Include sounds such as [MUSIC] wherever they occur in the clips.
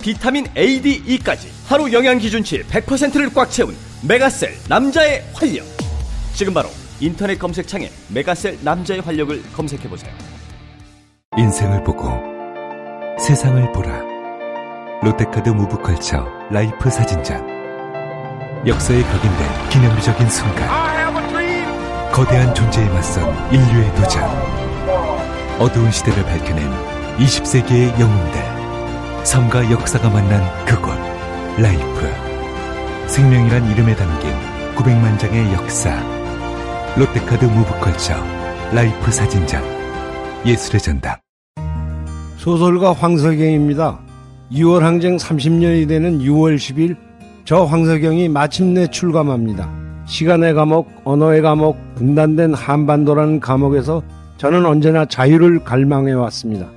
비타민 A, D, E까지 하루 영양 기준치 100%를 꽉 채운 메가셀 남자의 활력. 지금 바로 인터넷 검색창에 메가셀 남자의 활력을 검색해 보세요. 인생을 보고 세상을 보라. 롯데카드 무브컬처 라이프 사진전 역사에 각인된 기념비적인 순간. 거대한 존재에 맞선 인류의 도전. 어두운 시대를 밝혀낸 20세기의 영웅들 삶과 역사가 만난 그곳 라이프 생명이란 이름에 담긴 900만 장의 역사 롯데카드 무브컬처 라이프 사진전 예술의 전당 소설가 황석영입니다. 6월 항쟁 30년이 되는 6월 10일 저 황석영이 마침내 출감합니다. 시간의 감옥, 언어의 감옥, 분단된 한반도라는 감옥에서 저는 언제나 자유를 갈망해 왔습니다.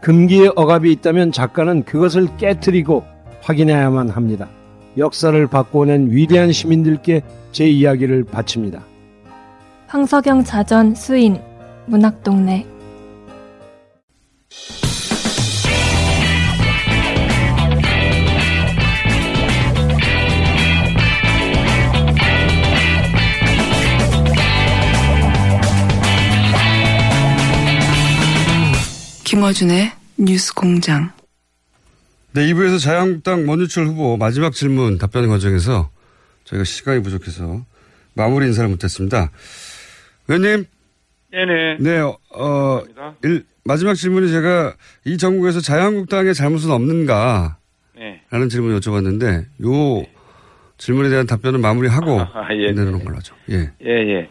금기의 억압이 있다면 작가는 그것을 깨뜨리고 확인해야만 합니다. 역사를 바꿔낸 위대한 시민들께 제 이야기를 바칩니다. 황석영 자전 수인 문학동네 김어준의 뉴스 공장. 네, 2부에서 자유한국당 원유철 후보 마지막 질문 답변 과정에서 저희가 시간이 부족해서 마무리 인사를 못했습니다. 의원님. 네네. 네, 어, 일, 마지막 질문이 제가 이 전국에서 자유한국당의 잘못은 없는가? 네. 라는 질문을 여쭤봤는데, 요 질문에 대한 답변은 마무리하고 [LAUGHS] 아, 예. 내놓는 걸로 하죠. 예. 예, 예.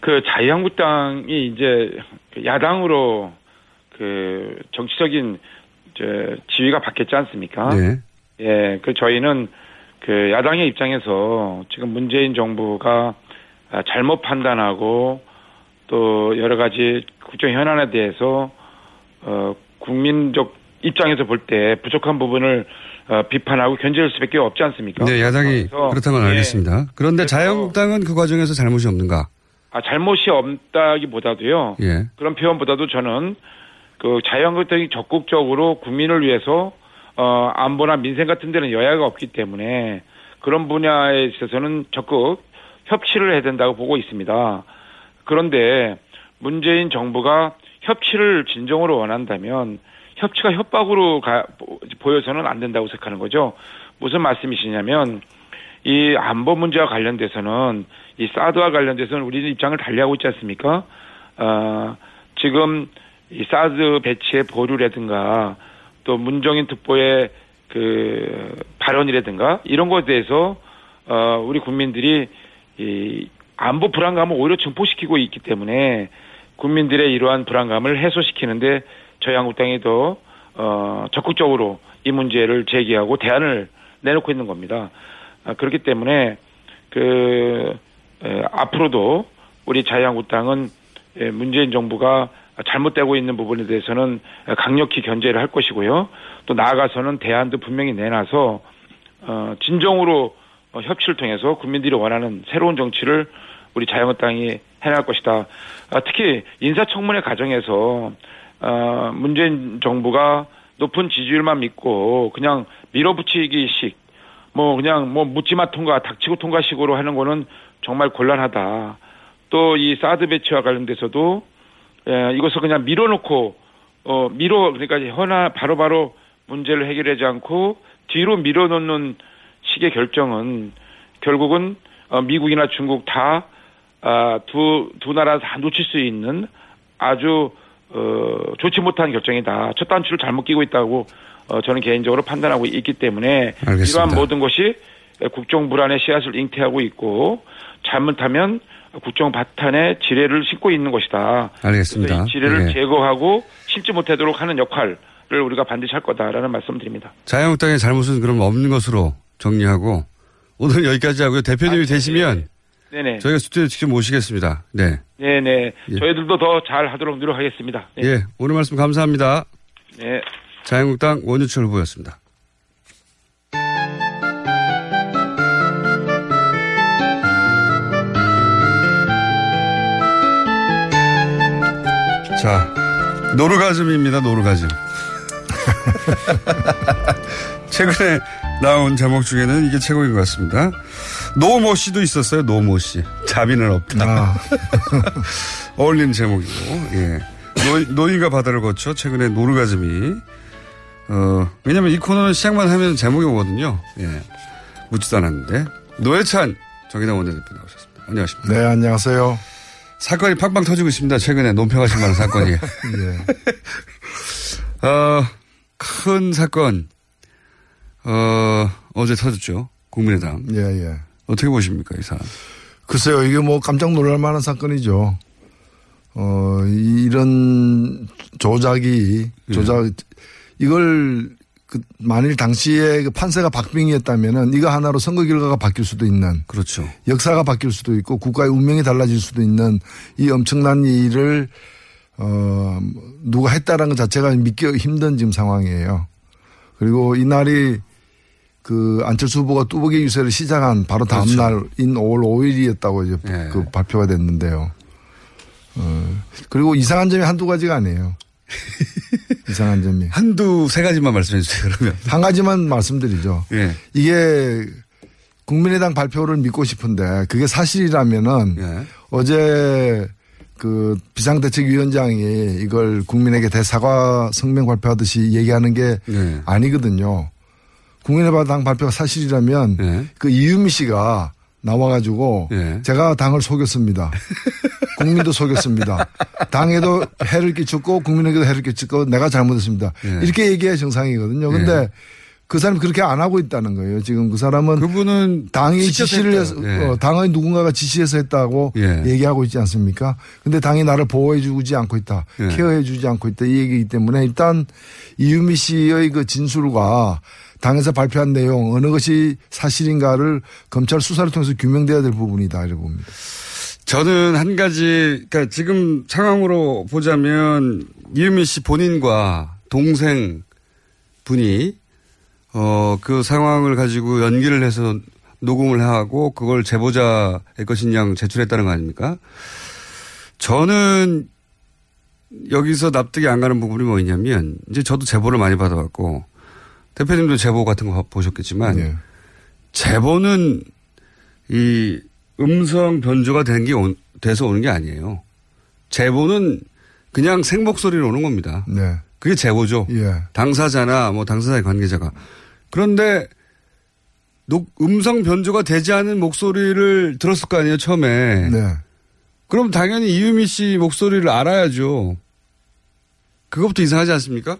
그 자유한국당이 이제 그 야당으로 그 정치적인 저 지위가 바뀌었지 않습니까? 네. 예, 그 저희는 그 야당의 입장에서 지금 문재인 정부가 아, 잘못 판단하고 또 여러 가지 국정 현안에 대해서 어 국민적 입장에서 볼 때 부족한 부분을 어, 비판하고 견제할 수밖에 없지 않습니까? 네, 야당이 걸 예, 알겠습니다. 그런데 자유한국당은 그 과정에서 잘못이 없는가? 아, 잘못이 없다기보다도요. 예. 그런 표현보다도 저는 그 자유한국당이 적극적으로 국민을 위해서 어 안보나 민생 같은 데는 여야가 없기 때문에 그런 분야에 있어서는 적극 협치를 해야 된다고 보고 있습니다. 그런데 문재인 정부가 협치를 진정으로 원한다면 협치가 협박으로 가, 보여서는 안 된다고 생각하는 거죠. 무슨 말씀이시냐면 이 안보 문제와 관련돼서는 이 사드와 관련돼서는 우리는 입장을 달리하고 있지 않습니까? 어, 지금 이 사드 배치의 보류라든가 또 문정인 특보의 그 발언이라든가 이런 것에 대해서 어, 우리 국민들이 이 안보 불안감을 오히려 증폭시키고 있기 때문에 국민들의 이러한 불안감을 해소시키는데 저희 한국당이 더 어, 적극적으로 이 문제를 제기하고 대안을 내놓고 있는 겁니다. 아, 그렇기 때문에 그 에, 앞으로도 우리 자유한국당은 에, 문재인 정부가 잘못되고 있는 부분에 대해서는 강력히 견제를 할 것이고요. 또 나아가서는 대안도 분명히 내놔서 어, 진정으로 어, 협치를 통해서 국민들이 원하는 새로운 정치를 우리 자유한국당이 해낼 것이다. 아, 특히 인사청문회 과정에서 어, 문재인 정부가 높은 지지율만 믿고 그냥 밀어붙이기식 뭐 그냥 뭐 묻지마 통과 닥치고 통과식으로 하는 거는 정말 곤란하다. 또 이 사드 배치와 관련돼서도 예, 이것을 그냥 밀어놓고 어 밀어 그러니까 현아 바로바로 문제를 해결하지 않고 뒤로 밀어놓는 식의 결정은 결국은 어, 미국이나 중국 다 아, 두, 두 나라 다 놓칠 수 있는 아주 어, 좋지 못한 결정이다. 첫 단추를 잘못 끼고 있다고 어, 저는 개인적으로 판단하고 있기 때문에 알겠습니다. 이러한 모든 것이 국정 불안의 씨앗을 잉태하고 있고 잘못하면 국정 바탕에 지뢰를 싣고 있는 것이다. 알겠습니다. 지뢰를 예. 제거하고 심지 못하도록 하는 역할을 우리가 반드시 할 거다라는 말씀드립니다. 자유한국당의 잘못은 그럼 없는 것으로 정리하고 오늘 여기까지 하고요. 대표님이 되시면 네네. 저희가 스튜디오 직접 모시겠습니다. 네. 네네. 예. 저희들도 더 잘 하도록 노력하겠습니다. 네. 예. 오늘 말씀 감사합니다. 네. 자유한국당 원유철 후보였습니다. 자, 노르가즘입니다, 노르가즘. [LAUGHS] 최근에 나온 제목 중에는 이게 최고인 것 같습니다. 노모 씨도 있었어요, 노모 씨. 자비는 없다. 아. [LAUGHS] 어울리는 제목이고, 예. 노, 노인과 바다를 거쳐 최근에 노르가즘이, 어, 왜냐면 이 코너는 시작만 하면 제목이 오거든요. 예. 묻지도 않았는데. 노회찬 정의당 원내대표 나오셨습니다. 안녕하십니까. 네, 안녕하세요. 사건이 팡팡 터지고 있습니다. 최근에 논평하신 많은 사건이. [LAUGHS] 예. 어, 큰 사건, 어, 어제 터졌죠. 국민의당. 예, 예. 어떻게 보십니까, 이 사안? 글쎄요, 이게 뭐 깜짝 놀랄 만한 사건이죠. 어, 이- 이런 조작이, 조작, 이걸 그 만일 당시에 그 판세가 박빙이었다면은 이거 하나로 선거 결과가 바뀔 수도 있는. 그렇죠. 역사가 바뀔 수도 있고 국가의 운명이 달라질 수도 있는 이 엄청난 일을 어, 누가 했다라는 것 자체가 믿기 힘든 지금 상황이에요. 그리고 이날이 그 안철수 후보가 뚜벅이 유세를 시작한 바로 다음 그렇죠. 날인 5월 5일이었다고 이제 예. 그 발표가 됐는데요. 어, 그리고 이상한 점이 한두 가지가 아니에요. [LAUGHS] 이상한 점이. 한두 세 가지만 말씀해 주세요, 그러면. 한 가지만 말씀드리죠. 예. 이게 국민의당 발표를 믿고 싶은데 그게 사실이라면은 예. 어제 그 비상대책위원장이 이걸 국민에게 대사과 성명 발표하듯이 얘기하는 게 예. 아니거든요. 국민의당 발표가 사실이라면 예. 그 이유미 씨가 나와가지고 예. 제가 당을 속였습니다. [LAUGHS] 국민도 속였습니다. 당에도 해를 끼쳤고 국민에게도 해를 끼쳤고 내가 잘못했습니다. 예. 이렇게 얘기해야 정상이거든요. 근데 예. 그 사람이 그렇게 안 하고 있다는 거예요. 지금 그 사람은 그분은 당이 지시를 해서. 예. 어, 당의 누군가가 지시해서 했다고 예. 얘기하고 있지 않습니까? 근데 당이 나를 보호해 주지 않고 있다, 예. 케어해 주지 않고 있다 이 얘기이기 때문에 일단 이유미 씨의 그 진술과 당에서 발표한 내용 어느 것이 사실인가를 검찰 수사를 통해서 규명돼야 될 부분이다 이렇게 봅니다. 저는 한 가지, 그러니까 지금 상황으로 보자면 이유미 씨 본인과 동생 분이 어, 그 상황을 가지고 연기를 해서 녹음을 하고 그걸 제보자의 것인 양 제출했다는 거 아닙니까? 저는 여기서 납득이 안 가는 부분이 뭐냐면 이제 저도 제보를 많이 받아왔고 대표님도 제보 같은 거 보셨겠지만 예. 제보는 이 음성 변조가 된 게 돼서 오는 게 아니에요. 제보는 그냥 생목소리로 오는 겁니다. 네. 그게 제보죠. 예. 당사자나 뭐 당사자의 관계자가. 그런데 녹- 음성 변조가 되지 않은 목소리를 들었을 거 아니에요, 처음에. 네. 그럼 당연히 이유미 씨 목소리를 알아야죠. 그것부터 이상하지 않습니까?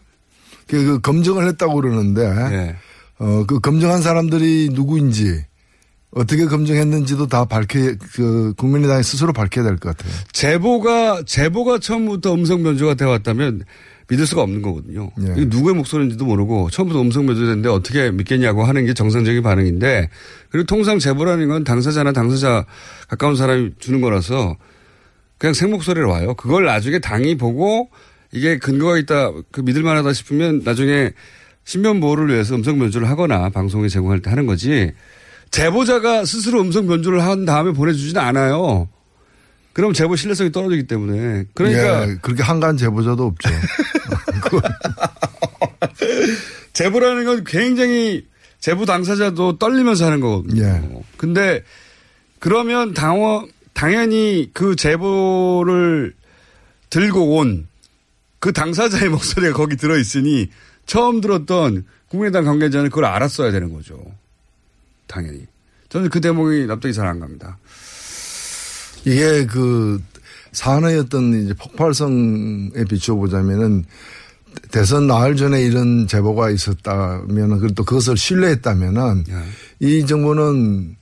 그, 그 검증을 했다고 그러는데 예. 어, 그 검증한 사람들이 누구인지 어떻게 검증했는지도 다 밝혀 그 국민의당이 스스로 밝혀야 될 것 같아요. 제보가 제보가 처음부터 음성 변조가 되어 왔다면 믿을 수가 없는 거거든요. 예. 누구의 목소리인지도 모르고 처음부터 음성 변조됐는데 어떻게 믿겠냐고 하는 게 정상적인 반응인데 그리고 통상 제보라는 건 당사자나 당사자 가까운 사람이 주는 거라서 그냥 생목소리로 와요. 그걸 나중에 당이 보고 이게 근거가 있다 그 믿을 만하다 싶으면 나중에 신변 보호를 위해서 음성 변조를 하거나 방송에 제공할 때 하는 거지 제보자가 스스로 음성 변조를 한 다음에 보내주지는 않아요. 그럼 제보 신뢰성이 떨어지기 때문에 그러니까 예, 그렇게 한간 제보자도 없죠. [LAUGHS] 제보라는 건 굉장히 제보 당사자도 떨리면서 하는 거거든요. 예. 근데 그러면 당원 당연히 그 제보를 들고 온 그 당사자의 [LAUGHS] 목소리가 거기 들어 있으니 처음 들었던 국민의당 관계자는 그걸 알았어야 되는 거죠. 당연히. 저는 그 대목이 납득이 잘 안 갑니다. 이게 그 사안의 어떤 이제 폭발성에 비춰보자면은 대선 나흘 전에 이런 제보가 있었다면은 그리고 또 그것을 신뢰했다면은 예. 이 정부는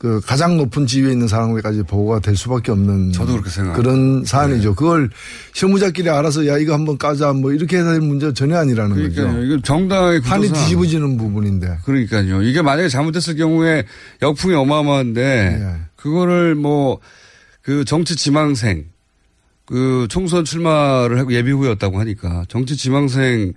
그 가장 높은 지위에 있는 사람에게까지 보고가 될 수밖에 없는 저도 그렇게 생각합니다. 그런 사안이죠. 그걸 실무자끼리 알아서 야 이거 한번 까자 뭐 이렇게 해야 될 문제가 전혀 아니라는 그러니까요. 거죠. 이거 정당의 판이 뒤집어지는 부분인데. 그러니까요. 이게 만약에 잘못됐을 경우에 역풍이 어마어마한데 예. 그거를 뭐 그 정치 지망생 그 총선 출마를 하고 예비 후였다고 하니까 정치 지망생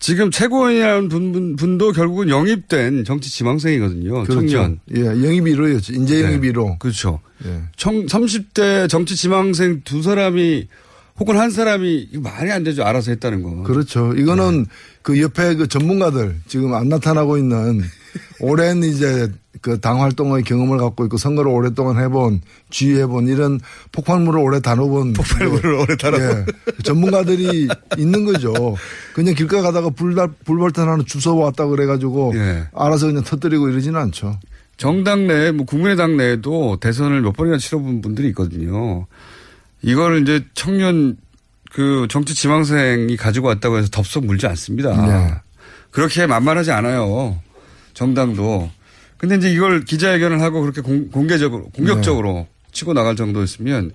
지금 최고위원이라는 분, 분도 결국은 영입된 정치 지망생이거든요. 그렇죠. 청년. 예, 영입 1호였죠. 인재 영입 네. 1호. 그렇죠. 예. 청, 30대 정치 지망생 두 사람이 혹은 한 사람이 이거 말이 안 되죠. 알아서 했다는 거. 그렇죠. 이거는 그 옆에 그 전문가들 지금 안 나타나고 있는 오랜 이제 그 당 활동의 경험을 갖고 있고 선거를 오랫동안 해본 지휘해본 이런 폭발물을 오래 다뤄본 폭발물을 오래 다뤄본. 예, 전문가들이 있는 거죠. 그냥 길가 가다가 불, 불발탄 하나 주워 왔다 그래가지고 예. 알아서 그냥 터뜨리고 이러지는 않죠. 정당 내, 뭐 국민의당 내에도 대선을 몇 번이나 치러본 분들이 있거든요. 이거를 이제 청년 그 정치 지망생이 가지고 왔다고 해서 덥석 물지 않습니다. 네. 그렇게 만만하지 않아요. 정당도. 근데 이제 이걸 기자회견을 하고 그렇게 공, 공개적으로, 공격적으로 네. 치고 나갈 정도였으면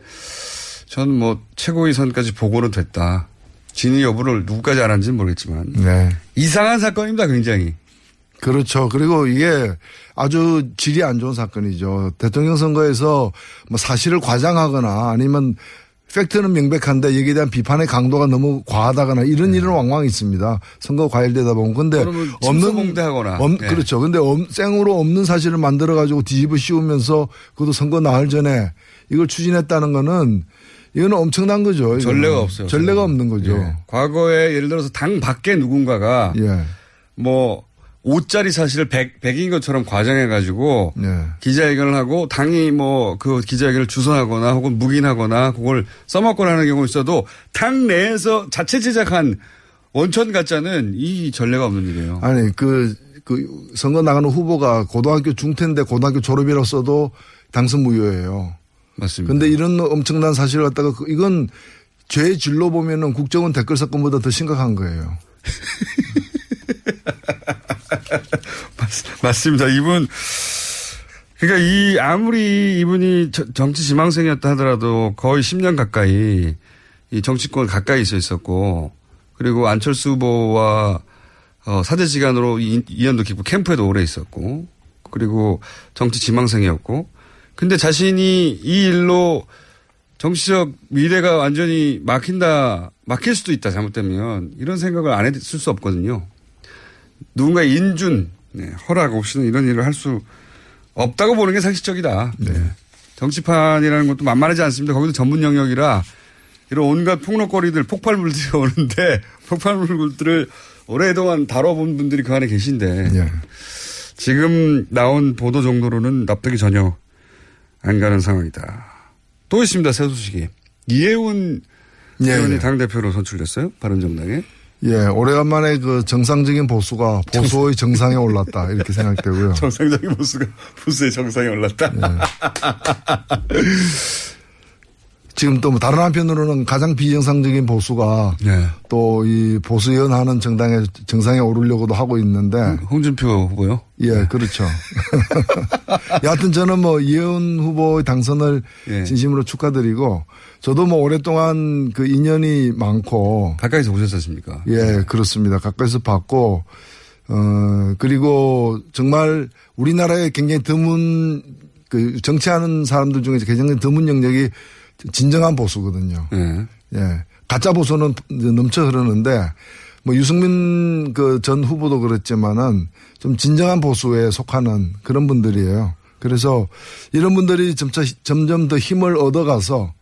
전 뭐 최고위 선까지 보고는 됐다. 진위 여부를 누구까지 알았는지는 모르겠지만. 네. 이상한 사건입니다, 굉장히. 그렇죠. 그리고 이게 아주 질이 안 좋은 사건이죠. 대통령 선거에서 뭐 사실을 과장하거나 아니면 팩트는 명백한데 여기에 대한 비판의 강도가 너무 과하다거나 이런 일은 왕왕 있습니다. 선거 과열되다 보면. 근데 네. 없는 침소봉대하거나. 없- 네. 그렇죠. 근데 엄- 생으로 없는 사실을 만들어 가지고 뒤집어 씌우면서 그것도 선거 나흘 전에 이걸 추진했다는 거는 이거는 엄청난 거죠. 이거는. 전례가 없어요. 전례가 없는 거죠. 예. 과거에 예를 들어서 당 밖에 누군가가 예. 뭐 5짜리 사실을 100, 100인 것처럼 과장해가지고 예. 기자회견을 하고 당이 뭐 그 기자회견을 주선하거나 혹은 묵인하거나 그걸 써먹거나 하는 경우 있어도 당 내에서 자체 제작한 원천 가짜는 이 전례가 없는 일이에요. 아니 그, 그 선거 나가는 후보가 고등학교 중퇴인데 고등학교 졸업이라고 써도 당선 무효예요. 맞습니다. 근데 이런 엄청난 사실을 갖다가 그- 이건 죄의 질로 보면은 국정원 댓글 사건보다 더 심각한 거예요. [LAUGHS] [LAUGHS] 맞 습니다. 이분 그러니까 이 아무리 이분이 저- 정치 지망생이었다 하더라도 거의 10년 가까이 이 정치권 가까이 있어 있었고 그리고 안철수 후보와 어, 사제지간으로 이- 이연도 깊고 캠프에도 오래 있었고 그리고 정치 지망생이었고 근데 자신이 이 일로 정치적 미래가 완전히 막힌다 막힐 수도 있다 잘못되면 이런 생각을 안 했을 수 없거든요. 누군가 인준 네, 허락 없이는 이런 일을 할 수 없다고 보는 게 상식적이다. 네. 정치판이라는 것도 만만하지 않습니다. 거기도 전문 영역이라 이런 온갖 폭력거리들 폭발물들이 [LAUGHS] 오는데 폭발물들을 오랫동안 다뤄본 분들이 그 안에 계신데 예. 지금 나온 보도 정도로는 납득이 전혀 안 가는 상황이다. 또 있습니다. 새 소식이. 이해운 예, 의원이 예. 당대표로 선출됐어요. 바른정당에. 예, 오래간만에 그 정상적인 보수가 보수의 정상 에 올랐다 이렇게 생각되고요. [LAUGHS] 정상적인 보수가 보수의 정상에 올랐다. 지금 또뭐 다른 한편으로는 가장 비정상적인 보수가 네. 또이 보수 연 하는 정당의 정상에 오르려고도 하고 있는데 홍준표 후보요? 예, 그렇죠. [LAUGHS] 여하튼 저는 뭐 이혜원 후보의 당선을 예. 진심으로 축하드리고 저도 뭐 오랫동안 그 인연이 많고 가까이서 보셨었습니까? 예, 그렇습니다. 가까이서 봤고 어 그리고 정말 우리나라에 굉장히 드문 그 정치하는 사람들 중에 굉장히 드문 영역이 진정한 보수거든요. 예. 예. 가짜 보수는 넘쳐 흐르는데 뭐 유승민 그 전 후보도 그랬지만은 좀 진정한 보수에 속하는 그런 분들이에요. 그래서 이런 분들이 점차 점점 더 힘을 얻어가서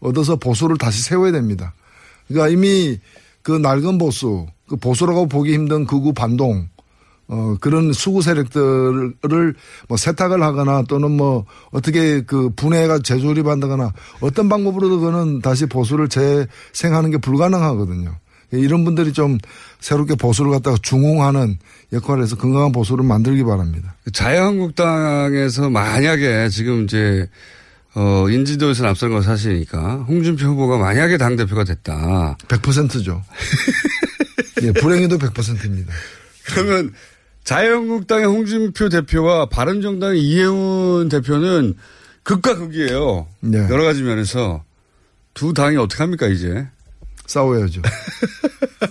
얻어서 보수를 다시 세워야 됩니다. 그러니까 이미 그 낡은 보수, 그 보수라고 보기 힘든 극우 반동, 어, 그런 수구 세력들을 뭐 세탁을 하거나 또는 뭐 어떻게 그 분해가 재조립한다거나 어떤 방법으로도 그는 다시 보수를 재생하는 게 불가능하거든요. 이런 분들이 좀 새롭게 보수를 갖다가 중흥하는 역할을 해서 건강한 보수를 만들기 바랍니다. 자유한국당에서 만약에 지금 이제 어 인지도에서 앞선 건 사실이니까 홍준표 후보가 만약에 당 대표가 됐다. 100%죠. [LAUGHS] 예, 불행해도 100%입니다. 그러면 자유한국당의 홍준표 대표와 바른정당의 이해운 대표는 극과 극이에요. 네. 여러 가지 면에서 두 당이 어떻게 합니까 이제? 싸워야죠.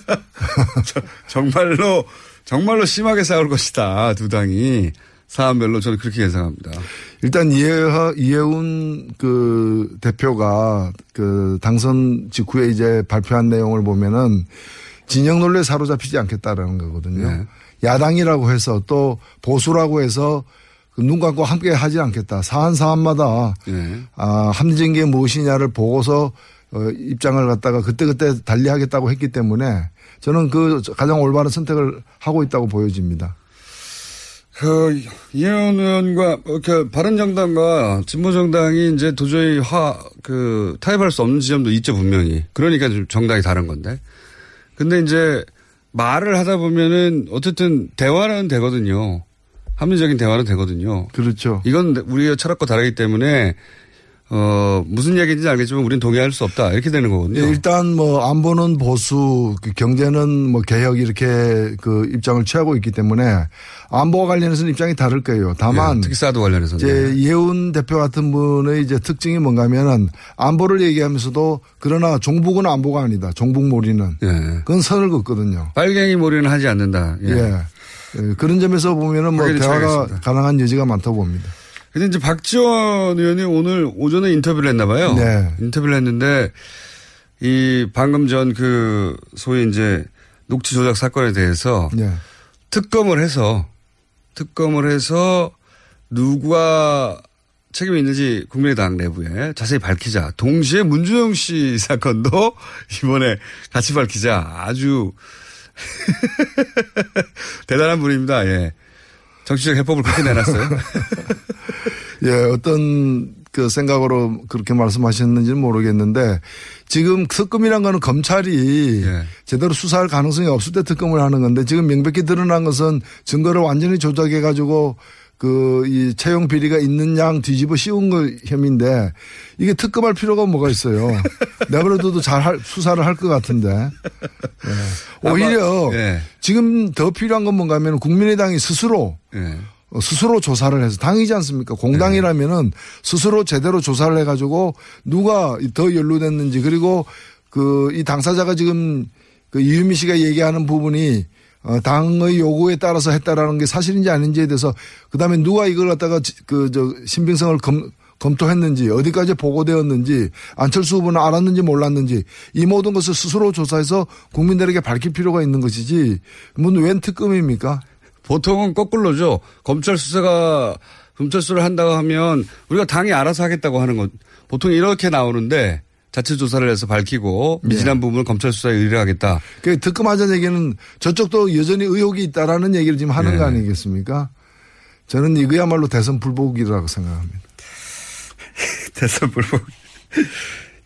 [LAUGHS] 정말로 정말로 심하게 싸울 것이다 두 당이 사안별로 저는 그렇게 예상합니다. 일단 이해 이해운 그 대표가 그 당선 직후에 이제 발표한 내용을 보면은 진영 논리에 사로잡히지 않겠다라는 거거든요. 네. 야당이라고 해서 또 보수라고 해서 그눈 감고 함께 하지 않겠다. 사안 사안마다 네. 아, 합리적인 게 무엇이냐를 보고서 어, 입장을 갖다가 그때그때 달리하겠다고 했기 때문에 저는 그 가장 올바른 선택을 하고 있다고 보여집니다. 그 이혜원 의원과 그 바른정당과 진보정당이 이제 도저히 화 그 타협할 수 없는 지점도 있죠 분명히. 그러니까 좀 정당이 다른 건데. 근데 이제 말을 하다 보면은 어쨌든 대화는 되거든요. 합리적인 대화는 되거든요. 그렇죠. 이건 우리의 철학과 다르기 때문에 어 무슨 얘기인지 알겠지만 우리는 동의할 수 없다 이렇게 되는 거거든요. 예, 일단 뭐 안보는 보수, 그 경제는 뭐 개혁 이렇게 그 입장을 취하고 있기 때문에 안보와 관련해서는 입장이 다를 거예요. 다만 예, 특히 사드 관련해서는. 이제 이해운 대표 같은 분의 이제 특징이 뭔가면은 안보를 얘기하면서도 그러나 종북은 안보가 아니다. 종북몰이는 예. 그건 선을 긋거든요. 빨갱이 몰이는 하지 않는다. 예. 예. 예, 그런 점에서 보면은 뭐 대화가. 가능한 여지가 많다고 봅니다. 근데 이제 박지원 의원이 오늘 오전에 인터뷰를 했나 봐요. 네. 인터뷰를 했는데 이 방금 전 그 소위 이제 녹취 조작 사건에 대해서 네. 특검을 해서 특검을 해서 누가 책임이 있는지 국민의당 내부에 자세히 밝히자. 동시에 문준영 씨 [LAUGHS] 사건도 이번에 같이 밝히자. 아주 [LAUGHS] 대단한 분입니다. 예. 정치적 해법을 그렇게 내놨어요. [LAUGHS] 예, 어떤 그 생각으로 그렇게 말씀하셨는지는 모르겠는데 지금 특검이란 거는 검찰이 예. 제대로 수사할 가능성이 없을 때 특검을 하는 건데 지금 명백히 드러난 것은 증거를 완전히 조작해 가지고 그 이 채용 비리가 있는 양 뒤집어 씌운 거 혐의인데 이게 특검할 필요가 뭐가 있어요. [LAUGHS] 내버려둬도 잘 할, 수사를 할 것 같은데. 예. 오히려 예. 지금 더 필요한 건 뭔가 하면 국민의당이 스스로 예. 어, 스스로 조사를 해서 당이지 않습니까? 공당이라면은 스스로 제대로 조사를 해가지고 누가 더 연루됐는지 그리고 그 이 당사자가 지금 그 이유미 씨가 얘기하는 부분이 어, 당의 요구에 따라서 했다라는 게 사실인지 아닌지에 대해서 그 다음에 누가 이걸 갖다가 그 저 신빙성을 검, 검토했는지 어디까지 보고되었는지 안철수 후보는 알았는지 몰랐는지 이 모든 것을 스스로 조사해서 국민들에게 밝힐 필요가 있는 것이지 뭐웬 특검입니까? 보통은 거꾸로죠. 검찰 수사가 검찰 수사를 한다고 하면 우리가 당이 알아서 하겠다고 하는 것 보통 이렇게 나오는데 자체 조사를 해서 밝히고 미진한 부분을 검찰 수사에 의뢰하겠다. 그 특검하자는 얘기는 저쪽도 여전히 의혹이 있다라는 얘기를 지금 하는 네. 거 아니겠습니까? 저는 이거야말로 대선 불복이라고 생각합니다. [LAUGHS] 대선 불복.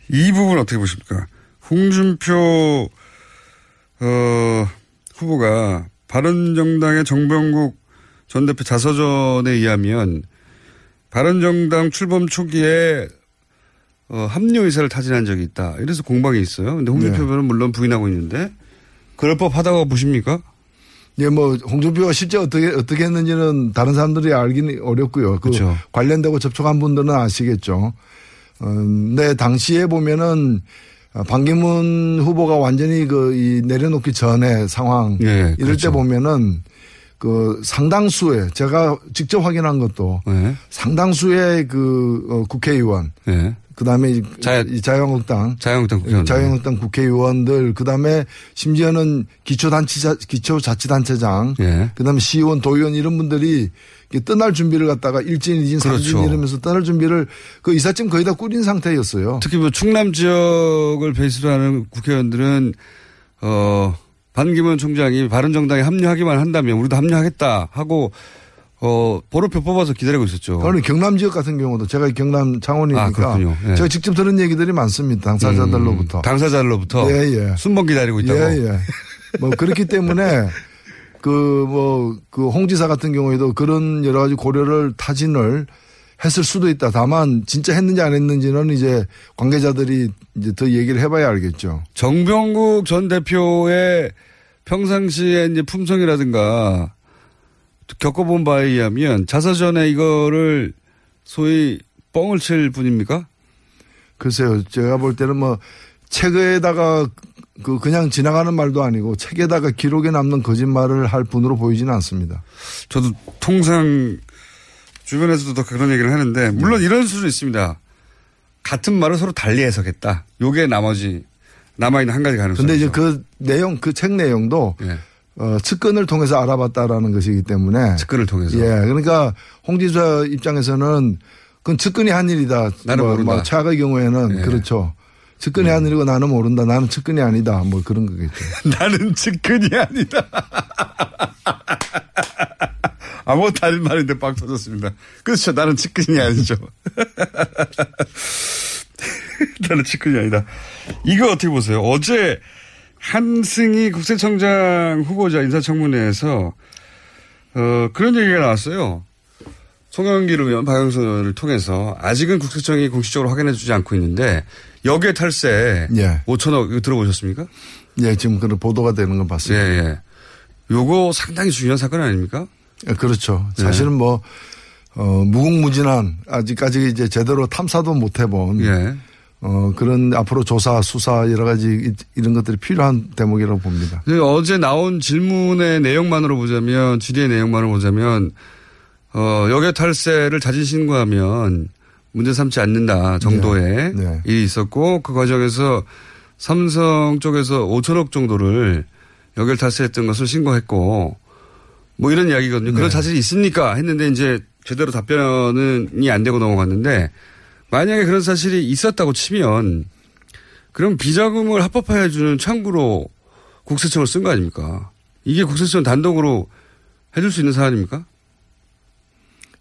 이 부분 어떻게 보십니까? 홍준표 어, 후보가 바른정당의 정병국 전 대표 자서전에 의하면 바른정당 출범 초기에 어, 합류 의사를 타진한 적이 있다. 이래서 공방이 있어요. 근데 홍준표 네. 후보는 물론 부인하고 있는데 그럴 법하다고 보십니까? 예, 뭐 홍준표가 실제 어떻게 어떻게 했는지는 다른 사람들이 알기는 어렵고요. 그 그렇죠. 관련되고 접촉한 분들은 아시겠죠. 어, 근데 당시에 보면은 어, 반기문 후보가 완전히 그 이 내려놓기 전에 상황 예, 이럴 그렇죠. 때 보면은 그 상당수의 제가 직접 확인한 것도 네. 상당수의 그 어, 국회의원 네. 그다음에 이- 자유- 이 자유한국당 자유한국당 국회의원. 자유한국당 국회의원들 그다음에 심지어는 기초단체 기초자치단체장 예. 그다음에 시의원 도의원 이런 분들이 떠날 준비를 갖다가 일진 이진 삼진 그렇죠. 이러면서 떠날 준비를 그 이삿짐 거의 다 꾸린 상태였어요. 특히 뭐 충남 지역을 베이스로 하는 국회의원들은 어 반기문 총장이 바른정당에 합류하기만 한다면 우리도 합류하겠다 하고 어 보로표 뽑아서 기다리고 있었죠. 저는 경남 지역 같은 경우도 제가 경남 아, 창원이니까 그렇군요. 예. 제가 직접 들은 얘기들이 많습니다. 당사자들로부터. 음, 당사자로부터 예, 예. 순번 기다리고 있다고. 예, 예. 뭐 그렇기 때문에 [LAUGHS] 그 뭐 그 홍지사 같은 경우에도 그런 여러 가지 고려를 타진을 했을 수도 있다. 다만 진짜 했는지 안 했는지는 이제 관계자들이 이제 더 얘기를 해봐야 알겠죠. 정병국 전 대표의 평상시에 이제 품성이라든가 겪어본 바에 의하면 자서전에 이거를 소위 뻥을 칠 뿐입니까? 글쎄요, 제가 볼 때는 뭐 책에다가 그 그냥 지나가는 말도 아니고 책에다가 기록에 남는 거짓말을 할 분으로 보이지는 않습니다. 저도 통상 주변에서도 더 그런 얘기를 하는데 물론 이런 수도 있습니다. 같은 말을 서로 달리 해석했다. 요게 나머지 남아 있는 한 가지 가능성. 근데 이제 그 내용, 그 책 내용도 예. 어, 측근을 통해서 알아봤다라는 것이기 때문에. 측근을 통해서. 예. 그러니까 홍 지사 입장에서는 그건 측근이 한 일이다. 나는 뭐, 모른다. 뭐 최악의 경우에는 예. 그렇죠. 측근이 한 일이고 나는 모른다. 나는 측근이 아니다. 뭐 그런 거겠죠. [LAUGHS] 나는 측근이 아니다. [LAUGHS] 아무 다른 말인데 빵 터졌습니다. 그렇죠. 나는 측근이 아니죠. [LAUGHS] 나는 측근이 아니다. 이거 어떻게 보세요? 어제 한승희 국세청장 후보자 인사청문회에서 어, 그런 얘기가 나왔어요. 송영길 의원, 박영선 의원을 통해서 아직은 국세청이 공식적으로 확인해 주지 않고 있는데 역외 탈세 예. 5천억 이거 들어보셨습니까? 예, 지금 그런 보도가 되는 건 예, 봤습니다. 예. 요거 상당히 중요한 사건 아닙니까? 예, 그렇죠. 네. 사실은 뭐, 어, 무궁무진한 아직까지 이제 제대로 탐사도 못 해본. 예. 어, 그런 앞으로 조사, 수사 여러 가지 이- 이런 것들이 필요한 대목이라고 봅니다. 근데 어제 나온 질문의 내용만으로 보자면, 질의의 내용만으로 보자면, 어, 역외 탈세를 자진 신고하면 문제 삼지 않는다 정도의 네, 네. 일이 있었고, 그 과정에서 삼성 쪽에서 5천억 정도를 역외 탈세했던 것을 신고했고, 뭐 이런 이야기거든요. 그런 네. 사실이 있습니까? 했는데 이제 제대로 답변이 안 되고 넘어갔는데, 만약에 그런 사실이 있었다고 치면, 그럼 비자금을 합법화해주는 창구로 국세청을 쓴 거 아닙니까? 이게 국세청 단독으로 해줄 수 있는 사안입니까?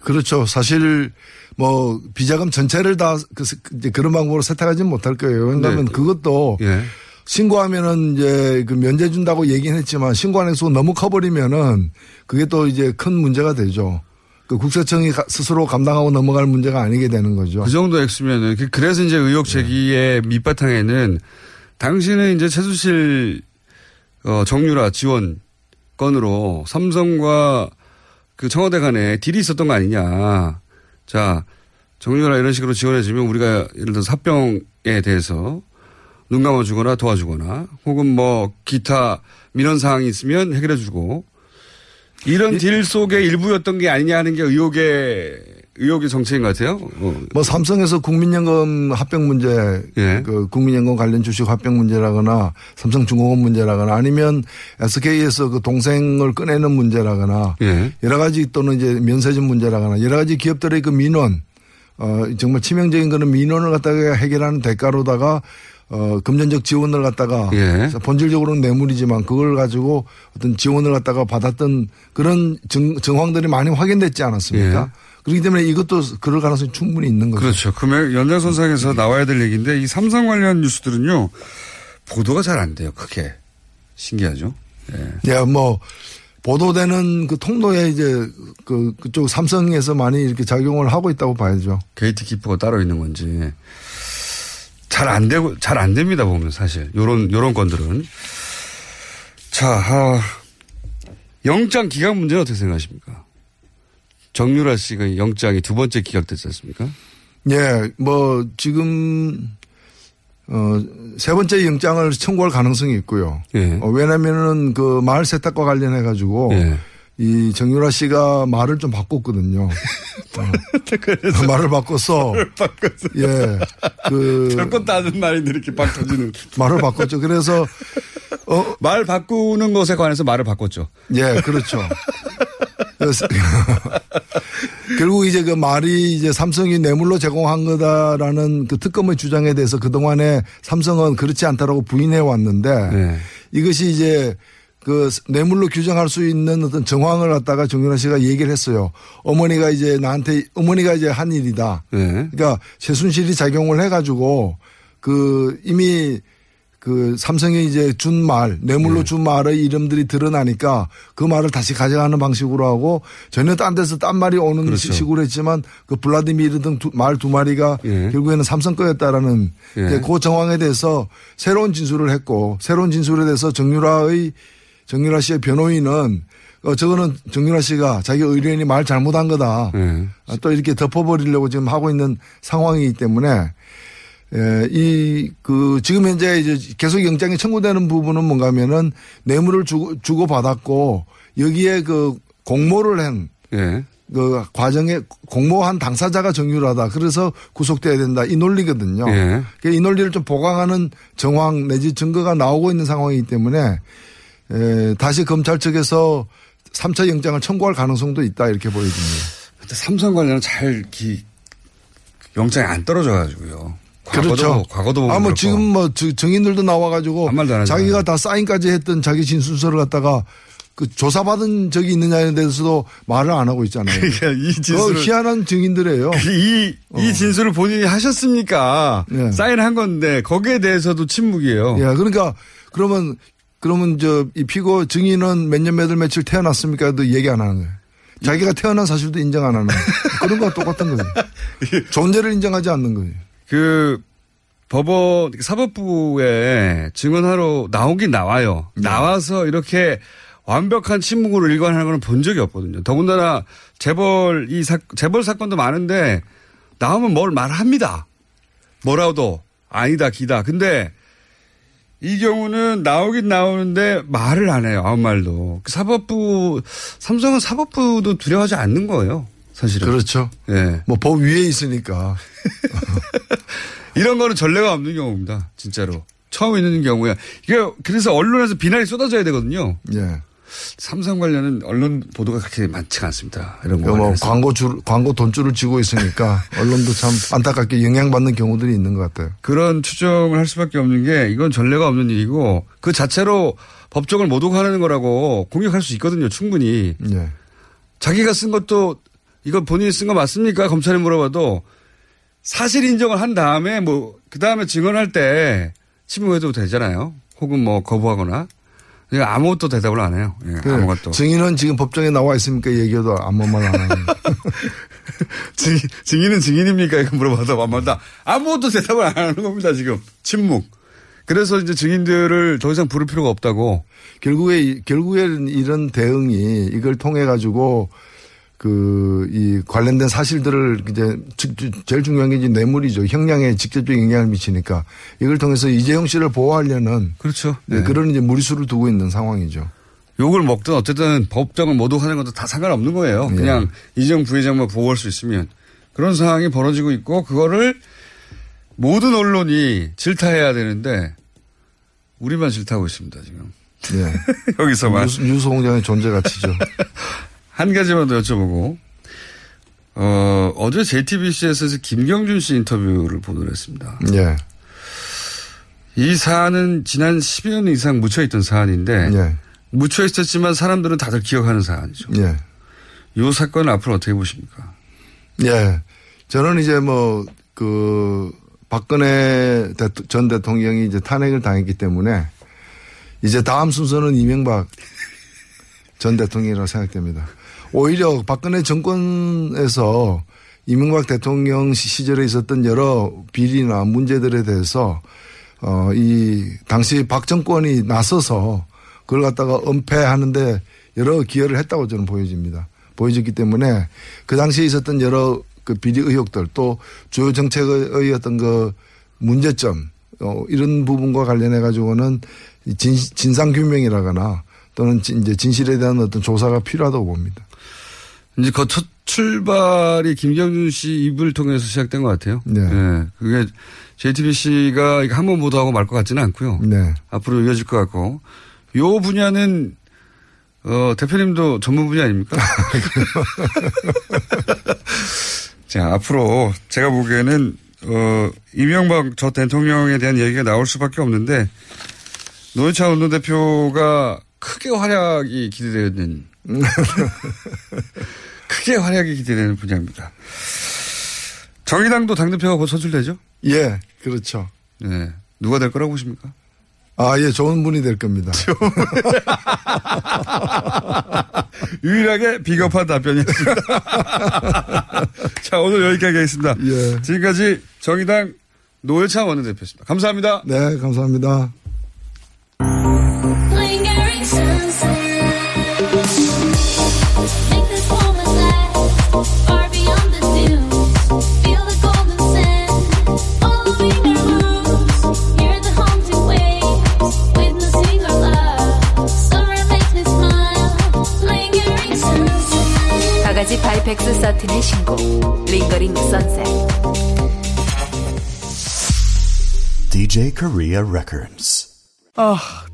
그렇죠. 사실 뭐 비자금 전체를 다 그, 그런 방법으로 세탁하지는 못할 거예요. 왜냐하면 네. 그것도 예. 신고하면은 이제 그 면제 준다고 얘기는 했지만 신고하는 수가 너무 커버리면은 그게 또 이제 큰 문제가 되죠. 그 국세청이 가- 스스로 감당하고 넘어갈 문제가 아니게 되는 거죠. 그 정도 액수면은 그- 그래서 이제 의혹 제기의 밑바탕에는 당신은 이제 최수실 어, 정유라 지원 건으로 삼성과 그 청와대 간에 딜이 있었던 거 아니냐. 자, 정유라 이런 식으로 지원해주면 우리가 예를 들어서 합병에 대해서 눈 감아주거나 도와주거나 혹은 뭐 기타 민원 사항이 있으면 해결해주고 이런 딜 속의 일부였던 게 아니냐 하는 게 의혹의 의혹의 정체인 것 같아요. 어, 뭐 삼성에서 국민연금 합병 문제, 예. 그 국민연금 관련 주식 합병 문제라거나 삼성중공업 문제라거나 아니면 SK에서 그 동생을 꺼내는 문제라거나 예. 여러 가지 또는 이제 면세점 문제라거나 여러 가지 기업들의 그 민원, 어, 정말 치명적인 거는 민원을 갖다가 해결하는 대가로다가 어, 금전적 지원을 갖다가 예. 본질적으로는 뇌물이지만 그걸 가지고 어떤 지원을 갖다가 받았던 그런 정, 정황들이 많이 확인됐지 않았습니까? 그렇기 때문에 이것도 그럴 가능성이 충분히 있는 거죠. 예. 그렇죠. 금액 연장선상에서 나와야 될 얘기인데 이 삼성 관련 뉴스들은요 보도가 잘 안 돼요. 크게 신기하죠. 예. 예, 뭐 보도되는 그 통로에 이제 그 그쪽 삼성에서 많이 이렇게 작용을 하고 있다고 봐야죠. gatekeeper가 따로 있는 건지 잘 안 되고 잘 안 됩니다 보면 사실 요런 요런 건들은 자 아, 영장 기각 문제는 어떻게 생각하십니까? 정유라 씨가 영장이 두 번째 기각됐지 않습니까? 예, 뭐 지금 어 세 번째 영장을 청구할 가능성이 있고요. 예. 어, 왜냐면은 그 말 세탁과 관련해 가지고 예. 이 정유라 씨가 말을 좀 바꿨거든요. 어, [LAUGHS] 말을 바꿔서 예, 그 별것도 아는 말인데 이렇게 막 터지는 말을 바꿨죠. 그래서 어, 말 바꾸는 것에 관해서 말을 바꿨죠. 예, 그렇죠. 그래서 [LAUGHS] 결국 이제 그 말이 이제 삼성이 뇌물로 제공한 거다라는 그 특검의 주장에 대해서 그동안에 삼성은 그렇지 않다라고 부인해 왔는데 네. 이것이 이제 그 뇌물로 규정할 수 있는 어떤 정황을 갖다가 정윤아 씨가 얘기를 했어요. 어머니가 이제 나한테 어머니가 이제 한 일이다. 네. 그러니까 최순실이 작용을 해가지고 그 이미 그 삼성이 이제 준 말, 뇌물로 준 말의 이름들이 드러나니까 그 말을 다시 가져가는 방식으로 하고 전혀 딴 데서 딴 말이 오는 그렇죠. 식으로 했지만 그 블라디미르 등 말두 마리가 예. 결국에는 삼성 거였다라는 예. 이제 그 정황에 대해서 새로운 진술을 했고 새로운 진술에 대해서 정유라의 정유라 씨의 변호인은 어, 저거는 정윤아 씨가 자기 의뢰인이 말 잘못한 거다. 네. 아, 또 이렇게 덮어버리려고 지금 하고 있는 상황이기 때문에 예, 이, 그, 지금 현재 이제 계속 영장이 청구되는 부분은 뭔가 하면은 뇌물을 주고, 주고받았고 여기에 그 공모를 한 예. 그 과정에 공모한 당사자가 정유라다. 그래서 구속돼야 된다. 이 논리거든요. 예. 그이 논리를 좀 보강하는 정황 내지 증거가 나오고 있는 상황이기 때문에 에, 다시 검찰 측에서 3차 영장을 청구할 가능성도 있다 이렇게 보여집니다. 삼성 관련은 잘 기, 영장이 안 떨어져 가지고요. 과거도, 그렇죠. 과거도 보면 아, 뭐. 지금 뭐 저- 증인들도 나와가지고. 자기가 다 사인까지 했던 자기 진술서를 갖다가 그 조사받은 적이 있느냐에 대해서도 말을 안 하고 있잖아요. [LAUGHS] 그러니까 이그 진술을 희한한 증인들이에요. [LAUGHS] 이, 이 진술을 본인이 하셨습니까? 네. 사인한 건데 거기에 대해서도 침묵이에요. 예, 그러니까 그러면 그러면 저 이 피고 증인은 몇 년 몇월 며칠 태어났습니까도 얘기 안 하는 거예요. 자기가 태어난 사실도 인정 안 하는 거예요. 그런 거와 똑같은 거예요. [LAUGHS] 존재를 인정하지 않는 거예요. 그 법원 사법부에 증언하러 나오긴 나와요. 네. 나와서 이렇게 완벽한 침묵으로 일관하는 건본 적이 없거든요. 더군다나 재벌 이 사, 재벌 사건도 많은데 나오면 뭘 말합니다. 뭐라도 아니다 기다. 근데 이 경우는 나오긴 나오는데 말을 안 해요. 아무 말도. 그 사법부 삼성은 사법부도 두려워하지 않는 거예요. 사실은. 그렇죠. 예. 뭐 법 위에 있으니까. [LAUGHS] 이런 거는 전례가 없는 경우입니다. 진짜로. 처음 있는 경우야. 이게 그래서 언론에서 비난이 쏟아져야 되거든요. 예. 삼성 관련은 언론 보도가 그렇게 많지가 않습니다. 이런 거. 뭐 관련해서. 광고 줄 광고 돈줄을 쥐고 있으니까 [LAUGHS] 언론도 참 안타깝게 영향받는 경우들이 있는 것 같아요. 그런 추정을 할 수밖에 없는 게 이건 전례가 없는 일이고 그 자체로 법정을 모독하는 거라고 공격할 수 있거든요. 충분히. 예. 자기가 쓴 것도 이거 본인이 쓴 거 맞습니까? 검찰에 물어봐도 사실 인정을 한 다음에 뭐 그 다음에 증언할 때 침묵해도 되잖아요. 혹은 뭐 거부하거나. 그러니까 아무것도 대답을 안 해요. 예, 그 아무것도. 증인은 지금 법정에 나와 있습니까? 얘기해도 아무 말안 하는. [LAUGHS] 증, 증인은 증인입니까? 이거 물어봐도 아무 말도 아무것도 대답을 안 하는 겁니다. 지금 침묵. 그래서 이제 증인들을 더 이상 부를 필요가 없다고. 결국에 이- 결국에는 이런 대응이 이걸 통해 가지고 그 이 관련된 사실들을 이제 제일 중요한 게 이제 뇌물이죠. 형량에 직접적인 영향을 미치니까 이걸 통해서 이재용 씨를 보호하려는 그렇죠. 네, 네. 그런 이제 무리수를 두고 있는 상황이죠. 욕을 먹든 어쨌든 법정을 모독하는 것도 다 상관없는 거예요. 예. 그냥 이재용 부회장만 보호할 수 있으면 그런 상황이 벌어지고 있고 그거를 모든 언론이 질타해야 되는데 우리만 질타하고 있습니다 지금 예. [LAUGHS] 여기서만 뉴스, 뉴스 공장의 존재 가치죠. [LAUGHS] 한 가지만 더 여쭤보고 어, 어제 JTBC에서 김경준 씨 인터뷰를 보도를 했습니다. 예. 이 사안은 지난 10여 년 이상 묻혀있던 사안인데 예. 묻혀있었지만 사람들은 다들 기억하는 사안이죠. 예. 이 사건은 앞으로 어떻게 보십니까? 예. 저는 이제 뭐, 그, 박근혜 전 대통령이 이제 탄핵을 당했기 때문에 이제 다음 순서는 이명박 전 대통령이라고 생각됩니다. 오히려 박근혜 정권에서 이명박 대통령 시- 시절에 있었던 여러 비리나 문제들에 대해서 어, 이 당시 박 정권이 나서서 그걸 갖다가 은폐하는데 여러 기여를 했다고 저는 보여집니다. 보여졌기 때문에 그 당시에 있었던 여러 그 비리 의혹들 또 주요 정책의 어떤 그 문제점 어, 이런 부분과 관련해 가지고는 진, 진상규명이라거나 또는 진- 이제 진실에 대한 어떤 조사가 필요하다고 봅니다. 이제 그 첫 출발이 김경준 씨 입을 통해서 시작된 것 같아요. 네. 예, 그게 JTBC가 한 번 보도하고 말 것 같지는 않고요. 네. 앞으로 이어질 것 같고. 요 분야는 어, 대표님도 전문 분야 아닙니까? [LAUGHS] 자, 앞으로 제가 보기에는 어, 이명박 저 대통령에 대한 얘기가 나올 수밖에 없는데 노회찬 원내대표가 크게 활약이 기대되는 [LAUGHS] 크게 활약이 기대되는 분야입니다. 정의당도 당대표가 곧 선출되죠? 예, 그렇죠. 네. 누가 될 거라고 보십니까? 아, 예, 좋은 분이 될 겁니다. 유일하게 비겁한 답변이었습니다. [LAUGHS] 자, 오늘 여기까지 하겠습니다. 예. 지금까지 정의당 노회찬 원내대표였습니다. 감사합니다. 네, 감사합니다. 백수 서틴의 신곡 링거링 선셋 DJ Korea Records. 아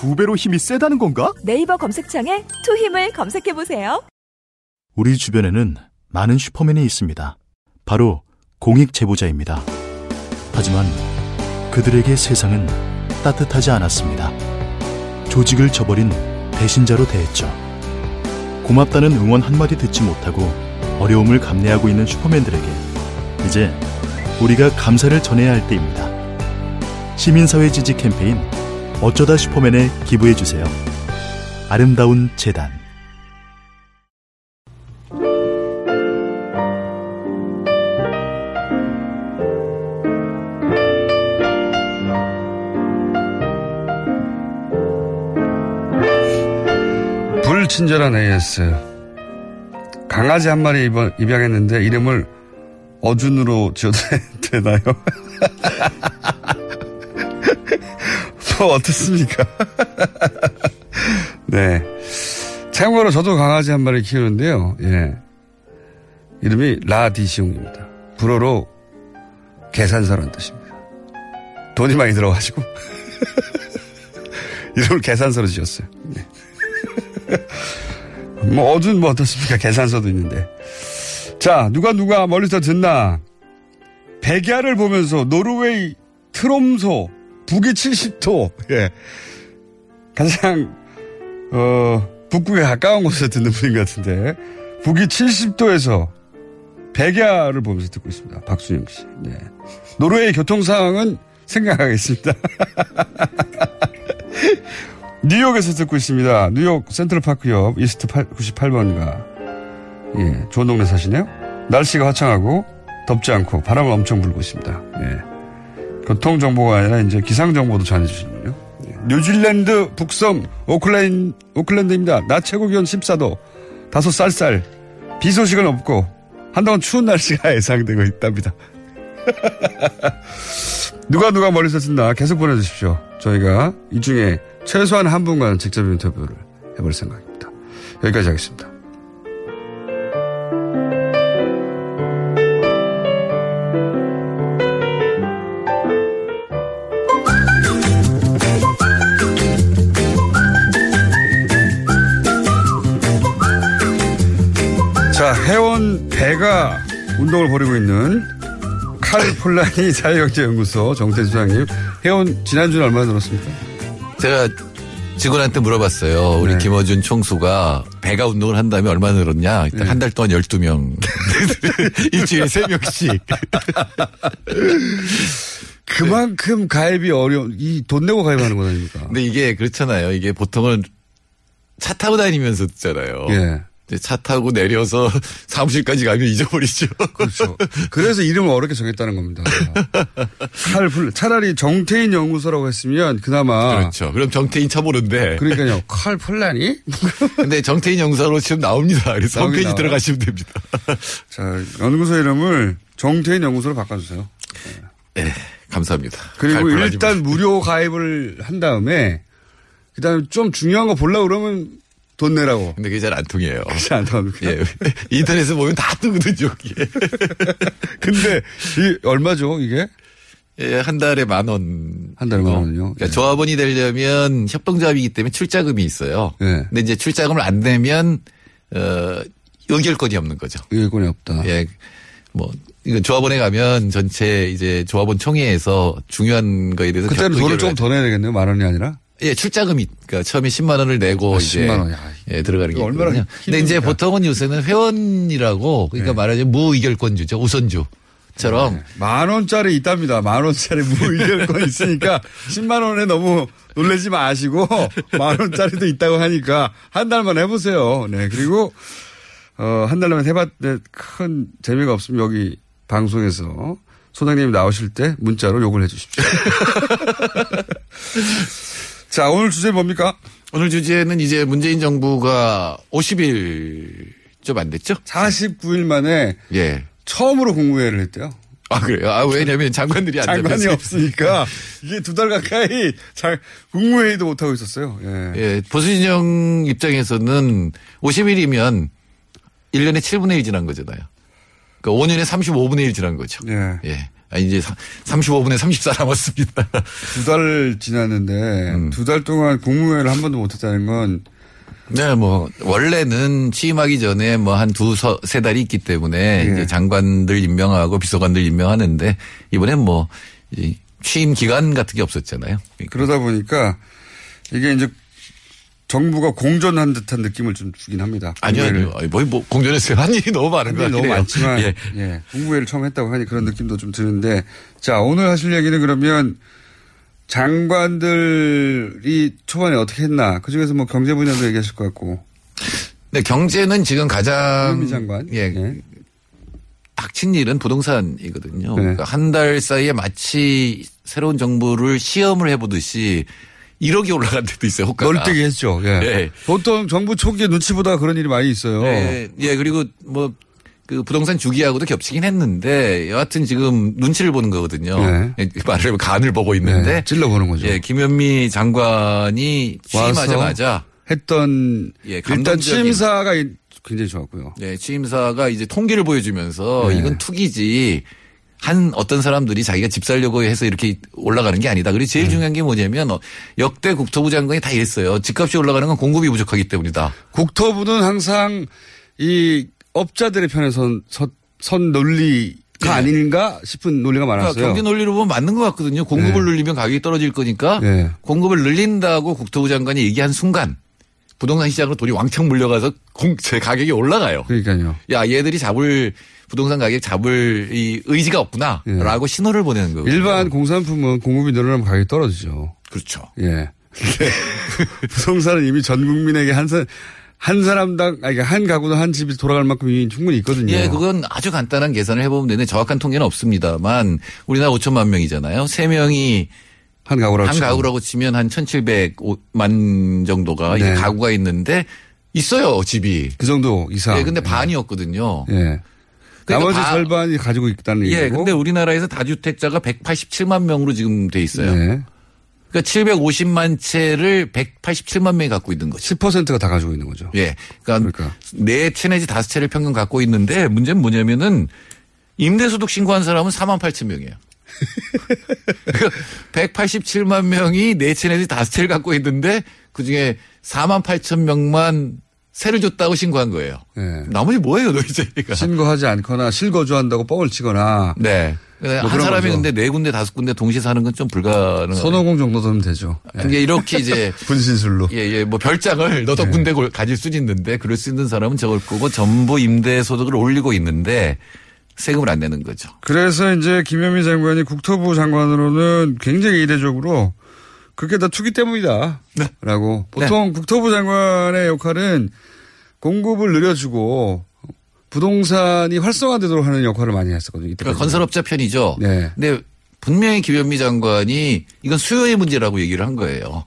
두 배로 힘이 세다는 건가? 네이버 검색창에 투 힘을 검색해 보세요. 우리 주변에는 많은 슈퍼맨이 있습니다. 바로 공익 제보자입니다. 하지만 그들에게 세상은 따뜻하지 않았습니다. 조직을 저버린 배신자로 대했죠. 고맙다는 응원 한마디 듣지 못하고 어려움을 감내하고 있는 슈퍼맨들에게 이제 우리가 감사를 전해야 할 때입니다. 시민사회 지지 캠페인 어쩌다 슈퍼맨에 기부해 주세요. 아름다운 재단 불친절한 AS. 강아지 한 마리 입원, 입양했는데 이름을 어준으로 지어도 [LAUGHS] 되나요? [LAUGHS] 뭐 어떻습니까? [LAUGHS] 네. 참고로 저도 강아지 한 마리 키우는데요. 예. 이름이 라디시옹입니다. 불어로 계산서라는 뜻입니다. 돈이 많이 들어가지고 [LAUGHS] 이름을 계산서로 지었어요. 네. [LAUGHS] 뭐 어준 뭐 어떻습니까? 계산서도 있는데. 자, 누가 누가 멀리서 듣나? 백야를 보면서 노르웨이 트롬소 북위 70도. [LAUGHS] 예. 가장 어 북극에 가까운 곳에 듣는 분인 것 같은데 북위 70도에서 백야를 보면서 듣고 있습니다. 박순영 씨. 네. 노르웨이 교통 상황은 생각하겠습니다. [LAUGHS] 뉴욕에서 듣고 있습니다. 뉴욕 센트럴파크 옆 이스트 98번가. 예, 좋은 동네 사시네요. 날씨가 화창하고 덥지 않고 바람은 엄청 불고 있습니다. 예. 교통정보가 아니라 이제 기상정보도 전해주시는군요. 예. 뉴질랜드 북섬 오클랜, 오클랜드입니다. 낮 최고 기온 14도, 다소 쌀쌀, 비 소식은 없고 한동안 추운 날씨가 [LAUGHS] 예상되고 있답니다. [LAUGHS] 누가 누가 멀리서 듣나 계속 보내주십시오. 저희가 이 중에 최소한 한 분과는 직접 인터뷰를 해볼 생각입니다. 여기까지 하겠습니다. 배가 운동을 벌이고 있는 칼폴라니 [LAUGHS] 사회경제연구소 정태주 소장님. 해원 지난주에 얼마나 늘었습니까? 제가 직원한테 물어봤어요. 우리 네. 김어준 총수가 배가 운동을 한 다음에 얼마나 늘었냐. 네. 한달 동안 12명. [LAUGHS] 일주일에 3명씩. [LAUGHS] 그만큼 가입이 어려운, 이 돈 내고 가입하는 거 아닙니까? 근데 이게 그렇잖아요. 이게 보통은 차 타고 다니면서 듣잖아요. 예. 근데 차 타고 내려서 [LAUGHS] 사무실까지 가면 잊어버리죠. 그렇죠. 그래서 이름을 어렵게 정했다는 겁니다. 칼플 차라리 정태인 연구소라고 했으면 그나마 그렇죠. 그럼 정태인 쳐보는데. 그러니까요. 칼 플라니? [LAUGHS] 근데 정태인 영사로 지금 나옵니다. 그래서 홈페이지 나와요. 들어가시면 됩니다. [LAUGHS] 자, 연구소 이름을 정태인 연구소로 바꿔주세요. 네, 감사합니다. 그리고 일단 무료 가입을 한 다음에 그다음에 좀 중요한 거 보려고 그러면 돈 내라고. 근데 그게 잘 안 통해요. 그렇지 않답니까? 예. [LAUGHS] 인터넷에 보면 다 뜨거든요, 이게. [LAUGHS] 근데 이 얼마죠, 이게? 예, 한 달에 만 원. 한 달에 만 원이요? 그러니까 조합원이 되려면 협동조합이기 때문에 출자금이 있어요. 예. 근데 이제 출자금을 안 내면, 어, 의결권이 없는 거죠. 의결권이 없다. 예. 뭐, 이건 조합원에 가면 전체 이제 조합원 총회에서 중요한 거에 대해서 그때는 결- 돈을 좀 더 내야 되겠네요. 만 원이 아니라. 예, 출자금이, 그러니까 처음에 10만 원을 내고 아, 이제 10만 원이야. 예, 들어가는 게 얼마나 있거든요. 근데 이제 힘듭니까? 보통은 요새는 회원이라고 네. 그러니까 말하자면 무의결권주죠. 우선주 처럼 네. 만 원짜리 있답니다. 만 원짜리 무의결권 있으니까 [LAUGHS] 10만 원에 너무 놀라지 마시고 만 원짜리도 있다고 하니까 한 달만 해보세요. 네. 그리고 어, 한 달만 해봤는데 큰 재미가 없으면 여기 방송에서 소장님 나오실 때 문자로 욕을 해 주십시오. [LAUGHS] 자, 오늘 주제 뭡니까? 오늘 주제는 이제 문재인 정부가 50일 좀 안 됐죠? 49일 만에 예. 처음으로 국무회의를 했대요. 아 그래요? 아 왜냐면 장관들이 안 장관이. 없으니까 이게 두 달 가까이 잘 국무회의도 못 하고 있었어요. 예. 예, 보수 진영 입장에서는 50일이면 1년에 7분의 1 지난 거잖아요. 그러니까 5년에 35분의 1 지난 거죠. 예. 예. 아, 이제 35분에 34 남았습니다. [LAUGHS] 두 달 지났는데 음. 두달 동안 국무회의를 한 번도 못 했다는 건 네, 뭐, 원래는 취임하기 전에 뭐 한 두, 서- 세 달이 있기 때문에 예. 이제 장관들 임명하고 비서관들 임명하는데 이번엔 뭐, 이 취임 기간 같은 게 없었잖아요. 그러다 보니까 이게 이제 정부가 공존한 듯한 느낌을 좀 주긴 합니다. 아니요. 아니요. 아니, 뭐, 뭐 공전했어요. [LAUGHS] 한 일이 너무 많은 일이 같아요. 너무 많지만 예. 예. 국무회의를 처음 했다고 하니 그런 느낌도 좀 드는데 자 오늘 하실 얘기는 그러면 장관들이 초반에 어떻게 했나 그 중에서 뭐 경제 분야도 얘기하실 것 같고 네, 경제는 지금 가장 장관 예, 닥친 일은 부동산이거든요. 네. 그러니까 한 달 사이에 마치 새로운 정부를 시험을 해보듯이 1억이 올라간 데도 있어요. 호가가. 널뛰게 했죠. 예. 예. 보통 정부 초기에 눈치 보다 그런 일이 많이 있어요. 예, 예, 그리고 뭐, 그 부동산 주기하고도 겹치긴 했는데 여하튼 지금 눈치를 보는 거거든요. 네. 예, 말하자면 간을 보고 있는데. 네, 찔러보는 거죠. 예, 김현미 장관이 취임하자마자 했던 예, 일단 취임사가 굉장히 좋았고요. 네, 취임사가 이제 통계를 보여주면서 네. 이건 투기지. 한 어떤 사람들이 자기가 집 살려고 해서 이렇게 올라가는 게 아니다. 그리고 네. 제일 중요한 게 뭐냐면 어, 역대 국토부 장관이 다 이랬어요. 집값이 올라가는 건 공급이 부족하기 때문이다. 국토부는 항상 이 업자들의 편에 선, 선, 선 논리가 아닌가 싶은 논리가 많았어요. 그러니까 경제 논리로 보면 맞는 것 같거든요. 공급을 네. 늘리면 가격이 떨어질 거니까 네. 공급을 늘린다고 국토부 장관이 얘기한 순간 부동산 시장으로 돈이 왕창 물려가서 공, 제 가격이 올라가요. 그러니까요. 야 얘들이 잡을 부동산 가격 잡을 이 의지가 없구나라고 신호를 보내는. 예. 일반 공산품은 공급이 늘어나면 가격이 떨어지죠. 그렇죠. 예. [LAUGHS] 부동산은 이미 전 국민에게 한, 사, 한 사람당, 아니, 그러니까 한 가구도 한 집이 돌아갈 만큼 이미 충분히 있거든요. 예, 그건 아주 간단한 계산을 해보면 되는데 정확한 통계는 없습니다만 우리나라 5천만 명이잖아요. 3명이 한 가구라고 한 치고. 가구라고 치면 한 1,700만 정도가 네. 가구가 있는데 있어요, 집이. 그 정도 이상. 예, 근데 반이었거든요. 예. 그러니까 나머지 바- 절반이 가지고 있다는 얘기고. 예, 근데 우리나라에서 다주택자가 187만 명으로 지금 돼 있어요. 네. 그러니까 750만 채를 187만 명이 갖고 있는 거죠. 10%가 다 가지고 있는 거죠. 예. 그러니까, 네채 내지 다섯 채를 평균 갖고 있는데 문제는 뭐냐면은 임대소득 신고한 사람은 4만 8천 명이에요. [LAUGHS] 187만 명이 네채 내지 다섯 채를 갖고 있는데 그 중에 4만 8천 명만 세를 줬다고 신고한 거예요. 예. 나머지 뭐예요, 노이제가? 신고하지 않거나 실거주한다고 뻥을 치거나. 네. 뭐 한 사람이 거죠. 근데 네 군데 다섯 군데 동시에 사는 건 좀 불가능. 선호공 정도 되면 되죠. 예. 근데 이렇게 이제 [LAUGHS] 분신술로. 예, 예, 뭐 별장을 너도 네. 군데 골- 가질 수는 있는데 그럴 수 있는 사람은 적을 거고 전부 임대 소득을 올리고 있는데 세금을 안 내는 거죠. 그래서 이제 김현미 장관이 국토부 장관으로는 굉장히 이례적으로 그게 다 투기 때문이다. 네. 라고. 보통 국토부 장관의 역할은 공급을 늘려주고 부동산이 활성화되도록 하는 역할을 많이 했었거든요. 그러니까 건설업자 편이죠. 네. 근데 분명히 김현미 장관이 이건 수요의 문제라고 얘기를 한 거예요.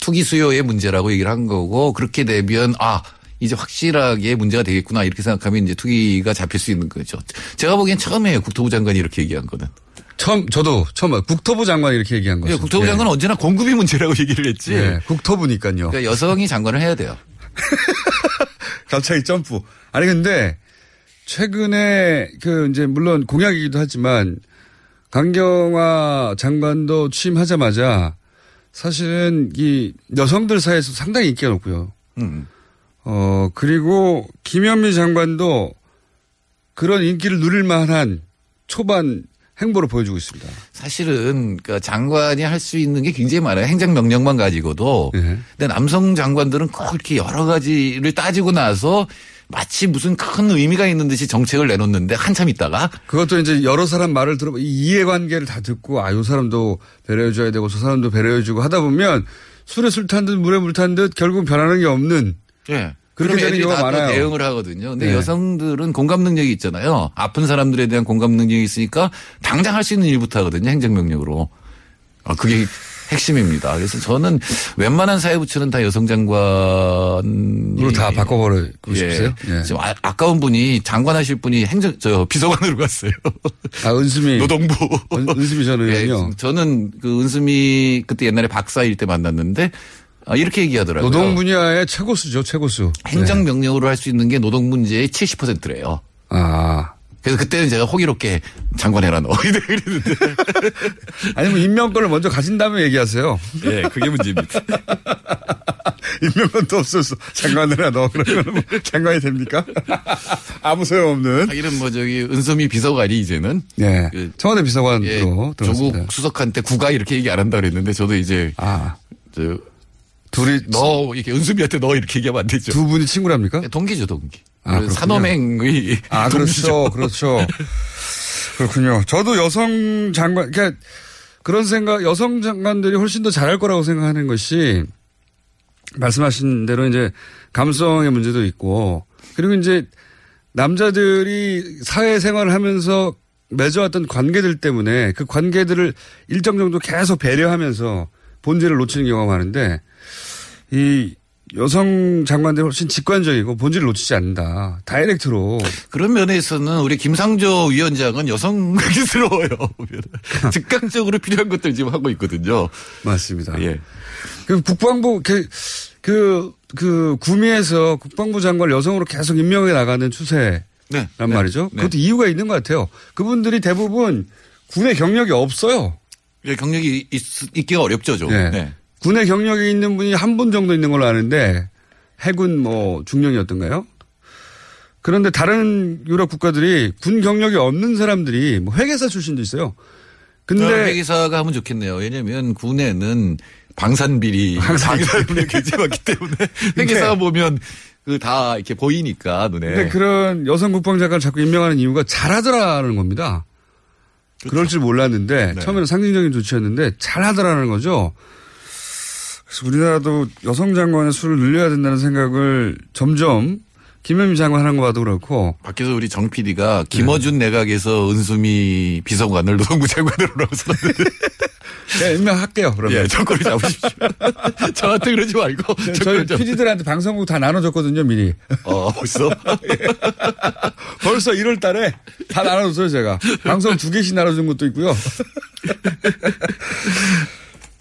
투기 수요의 문제라고 얘기를 한 거고 그렇게 되면 아 이제 확실하게 문제가 되겠구나 이렇게 생각하면 이제 투기가 잡힐 수 있는 거죠. 제가 보기엔 처음이에요 국토부 장관이 이렇게 얘기한 거는. 처음, 저도 처음. 국토부 장관이 이렇게 얘기한 거죠. 예, 국토부 장관은 언제나 공급이 문제라고 [LAUGHS] 얘기를 했지. 예, 국토부니까요. 그러니까 여성이 장관을 해야 돼요. [LAUGHS] 갑자기 점프. 아니 근데 최근에 그 이제 물론 공약이기도 하지만 강경화 장관도 취임하자마자 사실은 이 여성들 사이에서 상당히 인기가 높고요. 음. 어 그리고 김현미 장관도 그런 인기를 누릴 만한 초반 행보를 보여주고 있습니다. 사실은 그 장관이 할 수 있는 게 굉장히 많아요. 행정 명령만 가지고도. 예. 근데 남성 장관들은 꼭 이렇게 여러 가지를 따지고 나서 마치 무슨 큰 의미가 있는 듯이 정책을 내놓는데 한참 있다가 그것도 이제 여러 사람 말을 들어보 이 이해관계를 다 듣고 아, 요 사람도 배려해줘야 되고 저 사람도 배려해주고 하다 보면 술에 술 탄 듯 물에 물 탄 듯 결국 변하는 게 없는 예. 그렇게 되는 경우가 많아요. 대응을 하거든요. 근데 네. 여성들은 공감 능력이 있잖아요. 아픈 사람들에 대한 공감 능력이 있으니까 당장 할 수 있는 일부터 하거든요. 행정명령으로. 아, 그게 핵심입니다. 그래서 저는 웬만한 사회부처는 다 여성 장관. 으로 다 바꿔버리고 싶으세요? 예. 지금 아, 아까운 분이 장관 하실 분이 행정, 저, 비서관으로 갔어요. 아, 은수미. 노동부. 은, 은수미 전 의원이요. 예, 저는 그 은수미 그때 옛날에 박사일 때 만났는데 아, 이렇게 얘기하더라고요. 노동 분야의 최고수죠, 최고수. 행정 명령으로 할 수 있는 게 노동 문제의 70%래요. 아. 그래서 그때는 제가 호기롭게 장관해라 너. [LAUGHS] 이랬는데. [LAUGHS] 아니면 임명권을 먼저 가진 다음에 얘기하세요. 예, 그게 문제입니다. [LAUGHS] 임명권도 없어서 장관을 너 그러면 뭐 장관이 됩니까? 아무 소용없는. 하기는 뭐 저기 은수미 비서관이 이제는 네. 그 청와대 비서관으로 예. 조국 수석한테 국가 이렇게 얘기 안 한다 그랬는데 저도 이제 아. 저 둘이 너 이렇게 은수미한테 너 이렇게 얘기하면 안 되죠. 두 분이 친구랍니까? 동기죠, 동기. 아, 그. 산업행의 아, 동기죠. 그렇죠. 그렇죠. [LAUGHS] 그렇군요. 저도 여성 장관, 그러니까 그런 생각, 여성 장관들이 훨씬 더 잘할 거라고 생각하는 것이 말씀하신 대로 이제 감성의 문제도 있고 그리고 이제 남자들이 사회생활을 하면서 맺어왔던 관계들 때문에 그 관계들을 일정 정도 계속 배려하면서 본질을 놓치는 경우가 많은데 이 여성 장관들이 훨씬 직관적이고 본질을 놓치지 않는다. 다이렉트로. 그런 면에서는 우리 김상조 위원장은 여성스러워요. [LAUGHS] [LAUGHS] 즉각적으로 필요한 것들 지금 하고 있거든요. 맞습니다. 예. 그 국방부 그, 그, 그 구미에서 국방부 장관 여성으로 계속 임명해 나가는 추세란 네. 말이죠. 네. 그것도 이유가 있는 것 같아요. 그분들이 대부분 군의 경력이 없어요. 예, 경력이 있, 있기가 어렵죠, 좀. 네. 네. 군의 경력이 있는 분이 한 분 정도 있는 걸로 아는데 해군 뭐 중령이었던가요? 그런데 다른 유럽 국가들이 군 경력이 없는 사람들이 뭐 회계사 출신도 있어요. 근데 근데 회계사가 하면 좋겠네요. 왜냐하면 군에는 방산비리, 방산비리. 굉장히 많기 때문에 [LAUGHS] 회계사가 보면 그 다 이렇게 보이니까 눈에. 근데 그런 여성 국방 장관을 자꾸 임명하는 이유가 잘하더라는 겁니다. 그럴줄 몰랐는데 네. 처음에는 상징적인 조치였는데 잘하더라는 거죠. 그래서 우리나라도 여성 장관의 수를 늘려야 된다는 생각을 점점 김현미 장관 하는 거 봐도 그렇고 밖에서 우리 정 PD가 김어준 내각에서 은수미 비서관을 노동부 장관으로라고 썼는데. [LAUGHS] 제가 임명할게요. 그러면 예, 정권을 잡으십시오. [LAUGHS] 저한테 그러지 말고. 저희 정권을 잡- PD들한테 방송국 다 나눠줬거든요 미리. 어, 벌써? [LAUGHS] 벌써 1월 달에 다 나눠줬어요, 제가. 방송 두 개씩 나눠준 것도 있고요.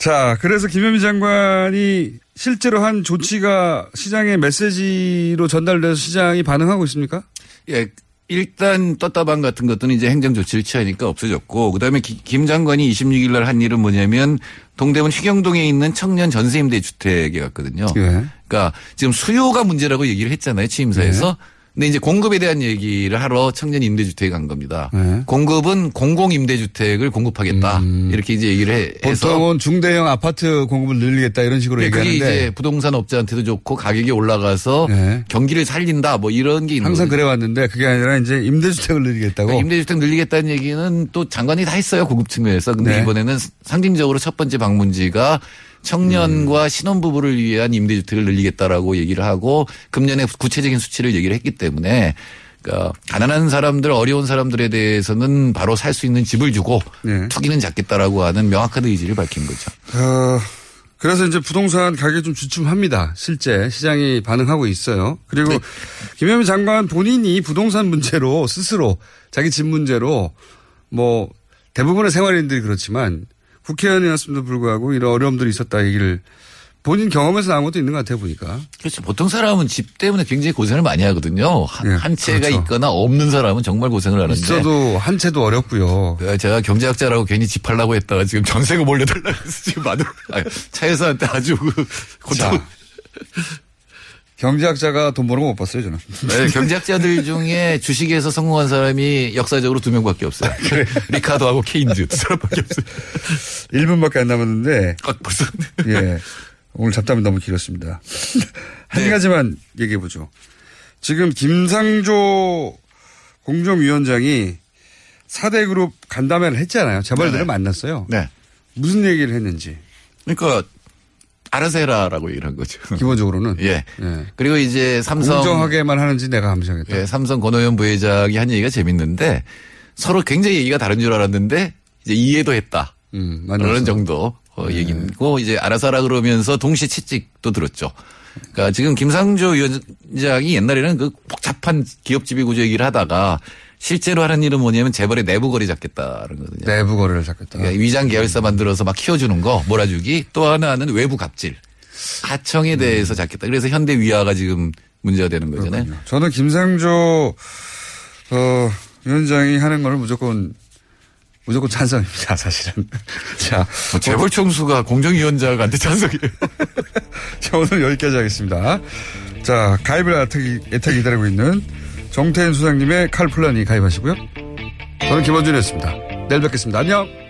자, 그래서 김현미 장관이 실제로 한 조치가 시장의 메시지로 전달돼서 시장이 반응하고 있습니까? 예, 일단 떴다방 같은 것들은 이제 행정 조치를 취하니까 없어졌고 그다음에 기- 김 장관이 26일 날 한 일은 뭐냐면 동대문 휘경동에 있는 청년 전세임대 주택에 갔거든요. 예. 그러니까 지금 수요가 문제라고 얘기를 했잖아요 취임사에서. 네. 근데 이제 공급에 대한 얘기를 하러 청년 임대주택에 간 겁니다. 네. 공급은 공공 임대주택을 공급하겠다 이렇게 이제 얘기를 해- 해서 음. 보통은 중대형 아파트 공급을 늘리겠다 이런 식으로 네, 그게 얘기하는데 이제 부동산 업자한테도 좋고 가격이 올라가서 네. 경기를 살린다 뭐 이런 게 있는 항상 거죠. 그래 왔는데 그게 아니라 이제 임대주택을 늘리겠다고. 그러니까 임대주택 늘리겠다는 얘기는 또 장관이 다 했어요 고급 측면에서. 근데 네. 이번에는 상징적으로 첫 번째 방문지가 음. 청년과 신혼부부를 위한 임대주택을 늘리겠다라고 얘기를 하고 금년에 구체적인 수치를 얘기를 했기 때문에 그러니까 가난한 사람들 어려운 사람들에 대해서는 바로 살 수 있는 집을 주고 네. 투기는 잡겠다라고 하는 명확한 의지를 밝힌 거죠. 어, 그래서 이제 부동산 가격이 좀 주춤합니다. 실제 시장이 반응하고 있어요. 그리고 네. 김현미 장관 본인이 부동산 문제로 스스로 자기 집 문제로 뭐 대부분의 생활인들이 그렇지만 국회의원이었음에도 불구하고 이런 어려움들이 있었다 얘기를 본인 경험에서 나온 것도 있는 것 같아요 보니까. 그렇죠. 보통 사람은 집 때문에 굉장히 고생을 많이 하거든요. 한, 예, 한 채가 그렇죠. 있거나 없는 사람은 정말 고생을 하는데. 있어도 한 채도 어렵고요. 그 제가 경제학자라고 괜히 집 팔라고 했다가 지금 전세금 올려달라고 해서 지금 마누라 아니, 차에서한테 아주 그 고통. 자, 경제학자가 돈 버는 거 못 봤어요 저는. 네, 경제학자들 중에 주식에서 성공한 사람이 역사적으로 두 명밖에 없어요. 리카도하고 케인즈 두 사람밖에 없어요. 1분밖에 안 남았는데 아, 벌써. 예. 오늘 잡담이 너무 길었습니다. [LAUGHS] 한 네. 가지만 얘기해 보죠. 지금 김상조 공정위원장이 4대 그룹 간담회를 했잖아요. 재벌들을 네네. 만났어요. 네. 무슨 얘기를 했는지. 그러니까 알아서 해라라고 얘기를 한 거죠. 기본적으로는. [LAUGHS] 예. 예. 그리고 이제 삼성 공정하게만 하는지 내가 감시하겠다. 예, 삼성 권호연 부회장이 한 얘기가 재밌는데 서로 굉장히 얘기가 다른 줄 알았는데 이제 이해도 했다. 음, 그런 정도 어, 얘기고 이제 알아서 하라 그러면서 동시에 채찍도 들었죠. 그러니까 지금 김상조 위원장이 옛날에는 그 복잡한 기업 지배 구조 얘기를 하다가 실제로 하는 일은 뭐냐면 재벌의 내부 거래 잡겠다는 거거든요. 내부 거래를 잡겠다. 그러니까 위장 계열사 만들어서 막 키워주는 거 몰아주기 또 하나는 외부 갑질 하청에 대해서 잡겠다. 그래서 현대 위화가 지금 문제가 되는 거잖아요. 저는 김상조 어, 위원장이 하는 걸 무조건 무조건 찬성입니다, 사실은. [LAUGHS] 자, 뭐 재벌 총수가 공정위원장한테 찬성이에요. [LAUGHS] 자, 오늘 여기까지 하겠습니다. 자, 가입을 애타게, 애타게 기다리고 있는 정태인 수장님의 칼플란이 가입하시고요. 저는 김원준이었습니다. 내일 뵙겠습니다. 안녕!